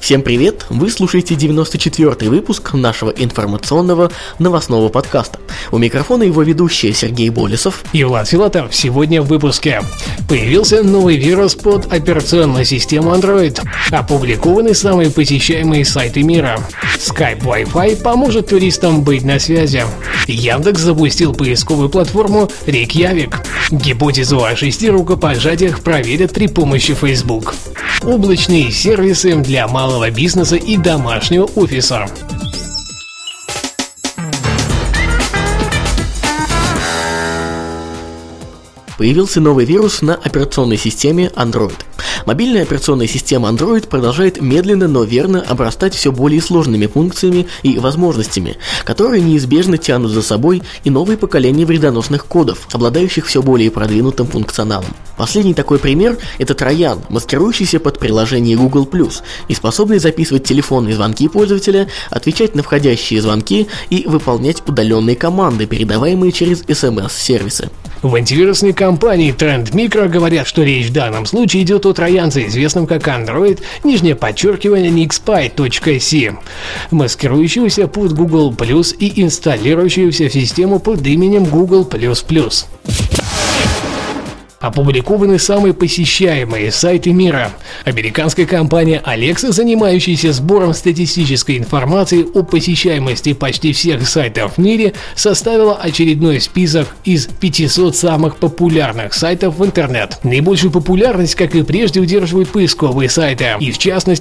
Всем привет! Вы слушаете 94-й выпуск нашего информационного новостного подкаста. У микрофона его ведущие Сергей Болесов и Влад Филатов. Сегодня в выпуске. Появился новый вирус под операционную систему Android. Опубликованы самые посещаемые сайты мира. Skype Wi-Fi поможет туристам быть на связи. Яндекс запустил поисковую платформу Рейкьявик. Гипотезу о шести рукопожатиях проверят при помощи Facebook. Облачные сервисы для малого бизнеса и домашнего офиса. Появился новый вирус на операционной системе Android. Мобильная операционная система Android продолжает медленно, но верно обрастать все более сложными функциями и возможностями, которые неизбежно тянут за собой и новые поколения вредоносных кодов, обладающих все более продвинутым функционалом. Последний такой пример – это Троян, маскирующийся под приложение Google+, и способный записывать телефонные звонки пользователя, отвечать на входящие звонки и выполнять удаленные команды, передаваемые через SMS-сервисы. В антивирусной компании Trend Micro говорят, что речь в данном случае идет о троянце, известном как Android, нижнее подчеркивание nixpy.c, маскирующегося под Google Plus и инсталирующегося в систему под именем Google++. Опубликованы самые посещаемые сайты мира. Американская компания Alexa, занимающаяся сбором статистической информации о посещаемости почти всех сайтов в мире, составила очередной список из 500 самых популярных сайтов в интернет. Наибольшую популярность, как и прежде, удерживают поисковые сайты, и в частности